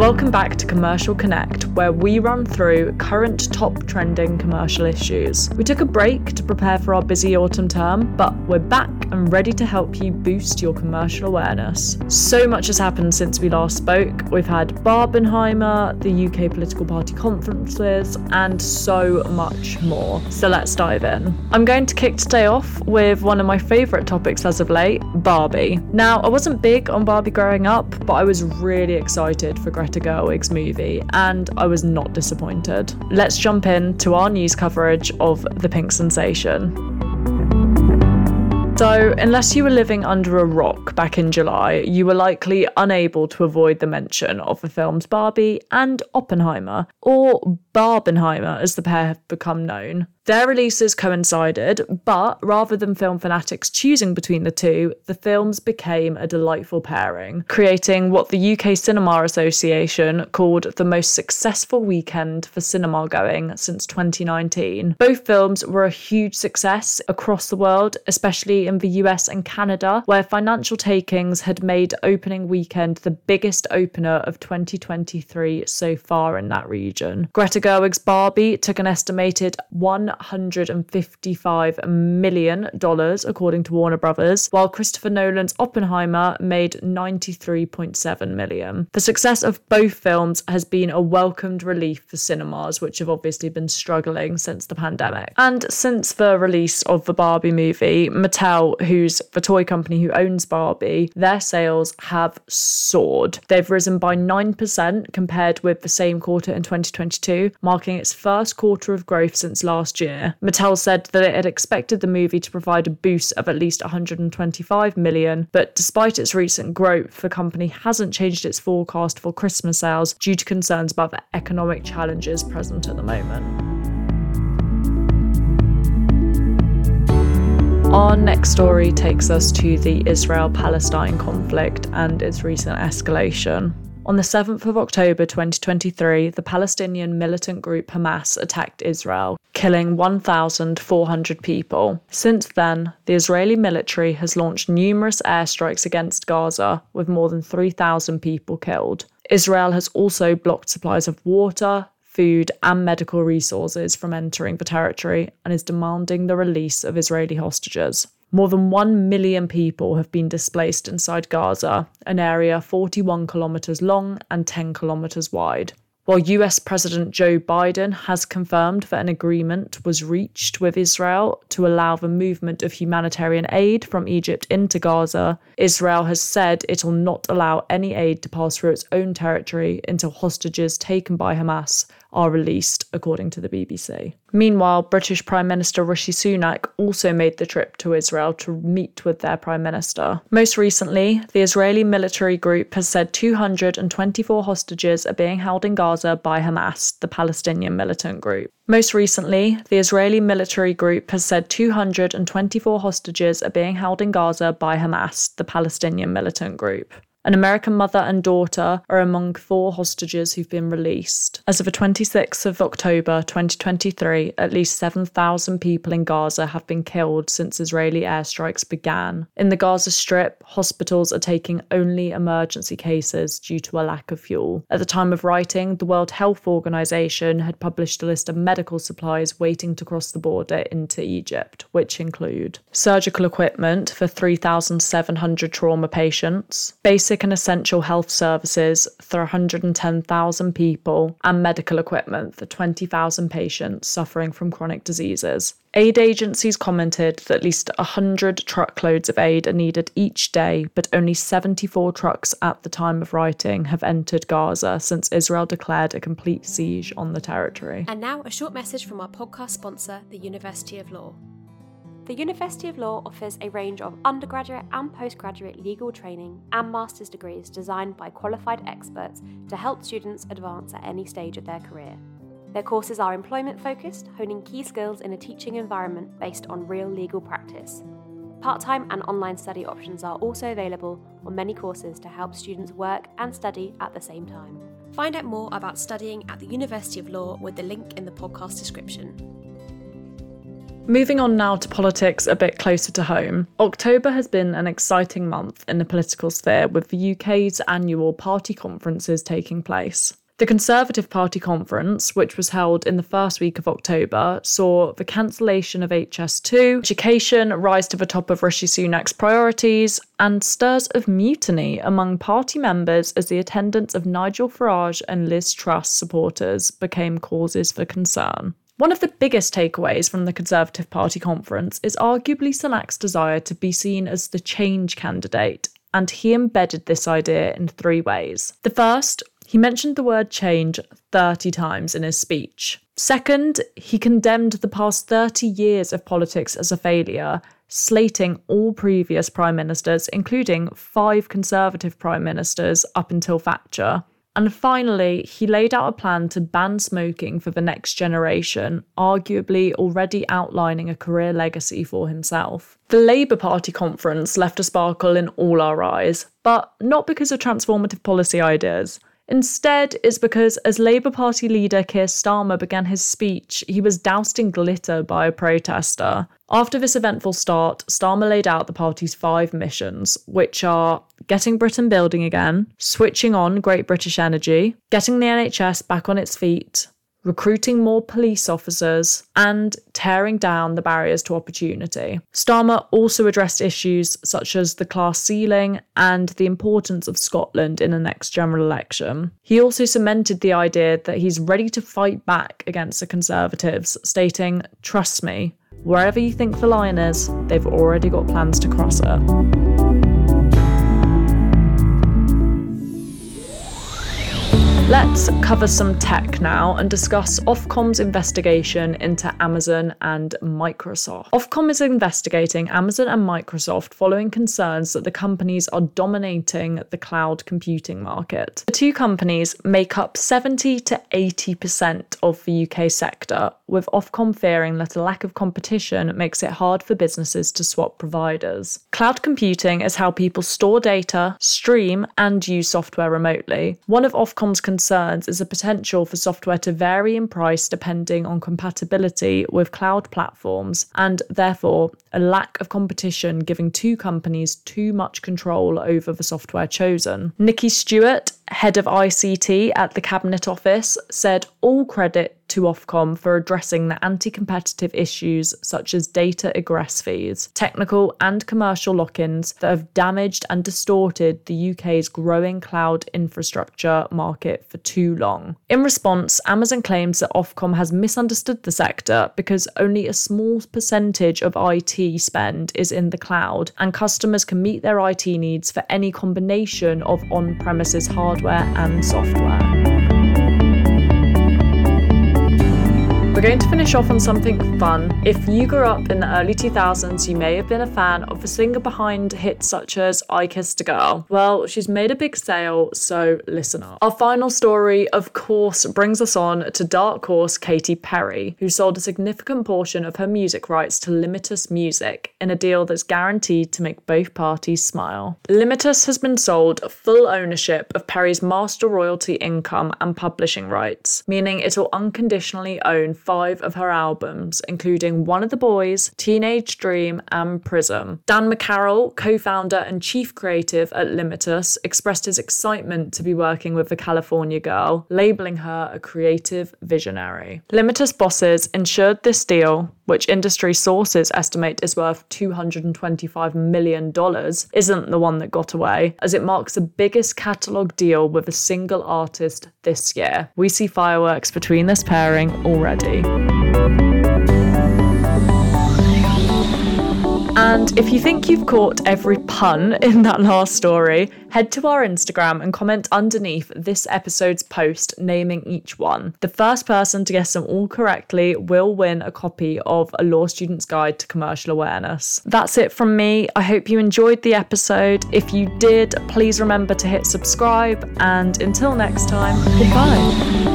Welcome back to Commercial Connect, where we run through current top trending commercial issues. We took a break to prepare for our busy autumn term, but we're back and ready to help you boost your commercial awareness. So much has happened since we last spoke. We've had Barbenheimer, the UK political party conferences, and so much more. So let's dive in. I'm going to kick today off with one of my favourite topics as of late Barbie. Now, I wasn't big on Barbie growing up, but I was really excited for Greta Gerwig's movie, and I was not disappointed. Let's jump in to our news coverage of the pink sensation. So, unless you were living under a rock back in July, you were likely unable to avoid the mention of the films Barbie and Oppenheimer, or Barbenheimer as the pair have become known. Their releases coincided, but rather than film fanatics choosing between the two, the films became a delightful pairing, creating what the UK Cinema Association called the most successful weekend for cinema going since 2019. Both films were a huge success across the world, especially in the US and Canada, where financial takings had made opening weekend the biggest opener of 2023 so far in that region. Greta Gerwig's Barbie took an estimated 1 $155 million, according to Warner Brothers, while Christopher Nolan's Oppenheimer made 93.7 million. The success of both films has been a welcomed relief for cinemas, which have obviously been struggling since the pandemic. And since the release of the Barbie movie, Mattel, who's the toy company who owns Barbie, their sales have soared. They've risen by 9% compared with the same quarter in 2022, marking its first quarter of growth since last year. Mattel said that it had expected the movie to provide a boost of at least 125 million, but despite its recent growth, the company hasn't changed its forecast for Christmas sales due to concerns about the economic challenges present at the moment. Our next story takes us to the Israel Palestine conflict and its recent escalation. On the 7th of October 2023, the Palestinian militant group Hamas attacked Israel, killing 1,400 people. Since then, the Israeli military has launched numerous airstrikes against Gaza, with more than 3,000 people killed. Israel has also blocked supplies of water, food, and medical resources from entering the territory and is demanding the release of Israeli hostages. More than 1 million people have been displaced inside Gaza, an area 41 kilometres long and 10 kilometres wide. While US President Joe Biden has confirmed that an agreement was reached with Israel to allow the movement of humanitarian aid from Egypt into Gaza, Israel has said it will not allow any aid to pass through its own territory until hostages taken by Hamas are released, according to the BBC. Meanwhile, British Prime Minister Rishi Sunak also made the trip to Israel to meet with their Prime Minister. Most recently, the Israeli military group has said 224 hostages are being held in Gaza by Hamas, the Palestinian militant group. Most recently, the Israeli military group has said 224 hostages are being held in Gaza by Hamas, the Palestinian militant group. An American mother and daughter are among four hostages who've been released. As of the 26th of October 2023, at least 7,000 people in Gaza have been killed since Israeli airstrikes began. In the Gaza Strip, hospitals are taking only emergency cases due to a lack of fuel. At the time of writing, the World Health Organization had published a list of medical supplies waiting to cross the border into Egypt, which include surgical equipment for 3,700 trauma patients, basic basic and essential health services for 110,000 people and medical equipment for 20,000 patients suffering from chronic diseases. Aid agencies commented that at least 100 truckloads of aid are needed each day, but only 74 trucks at the time of writing have entered Gaza since Israel declared a complete siege on the territory. And now, a short message from our podcast sponsor, the University of Law. The University of Law offers a range of undergraduate and postgraduate legal training and master's degrees designed by qualified experts to help students advance at any stage of their career. Their courses are employment focused, honing key skills in a teaching environment based on real legal practice. Part time and online study options are also available on many courses to help students work and study at the same time. Find out more about studying at the University of Law with the link in the podcast description. Moving on now to politics a bit closer to home. October has been an exciting month in the political sphere with the UK's annual party conferences taking place. The Conservative Party conference, which was held in the first week of October, saw the cancellation of HS2, education rise to the top of Rishi Sunak's priorities, and stirs of mutiny among party members as the attendance of Nigel Farage and Liz Truss supporters became causes for concern. One of the biggest takeaways from the Conservative Party conference is arguably Sunak's desire to be seen as the change candidate, and he embedded this idea in three ways. The first he mentioned the word change 30 times in his speech. Second, he condemned the past 30 years of politics as a failure, slating all previous prime ministers, including five Conservative prime ministers up until Thatcher. And finally, he laid out a plan to ban smoking for the next generation, arguably already outlining a career legacy for himself. The Labour Party conference left a sparkle in all our eyes, but not because of transformative policy ideas. Instead, it's because as Labour Party leader Keir Starmer began his speech, he was doused in glitter by a protester. After this eventful start, Starmer laid out the party's five missions, which are getting Britain building again, switching on Great British Energy, getting the NHS back on its feet, recruiting more police officers, and tearing down the barriers to opportunity. Starmer also addressed issues such as the class ceiling and the importance of Scotland in the next general election. He also cemented the idea that he's ready to fight back against the Conservatives, stating, Trust me, wherever you think the line is, they've already got plans to cross it. Let's cover some tech now and discuss Ofcom's investigation into Amazon and Microsoft. Ofcom is investigating Amazon and Microsoft following concerns that the companies are dominating the cloud computing market. The two companies make up 70 to 80% of the UK sector, with Ofcom fearing that a lack of competition makes it hard for businesses to swap providers. Cloud computing is how people store data, stream, and use software remotely. One of Ofcom's concerns concerns is the potential for software to vary in price depending on compatibility with cloud platforms, and therefore a lack of competition giving two companies too much control over the software chosen. Nikki Stewart, head of ICT at the Cabinet Office, said all credit to Ofcom for addressing the anti competitive issues such as data egress fees, technical and commercial lock ins that have damaged and distorted the UK's growing cloud infrastructure market for too long. In response, Amazon claims that Ofcom has misunderstood the sector because only a small percentage of IT spend is in the cloud, and customers can meet their IT needs for any combination of on premises hardware and software. We're going to finish off on something fun. If you grew up in the early 2000s, you may have been a fan of the singer behind hits such as I Kissed a Girl. Well, she's made a big sale, so listen up. Our final story, of course, brings us on to dark horse Katy Perry, who sold a significant portion of her music rights to Litmus Music in a deal that's guaranteed to make both parties smile. Litmus has been sold full ownership of Perry's master royalty income and publishing rights, meaning it will unconditionally own five of her albums, including One of the Boys, Teenage Dream, and Prism. Dan McCarroll, co founder and chief creative at Litmus, expressed his excitement to be working with the California girl, labeling her a creative visionary. Litmus bosses ensured this deal, which industry sources estimate is worth $225 million, isn't the one that got away, as it marks the biggest catalogue deal with a single artist this year. We see fireworks between this pairing already. And if you think you've caught every pun in that last story, head to our Instagram and comment underneath this episode's post naming each one. The first person to guess them all correctly will win a copy of A Law Student's Guide to Commercial Awareness. That's it from me. I hope you enjoyed the episode. If you did, please remember to hit subscribe. And until next time, goodbye.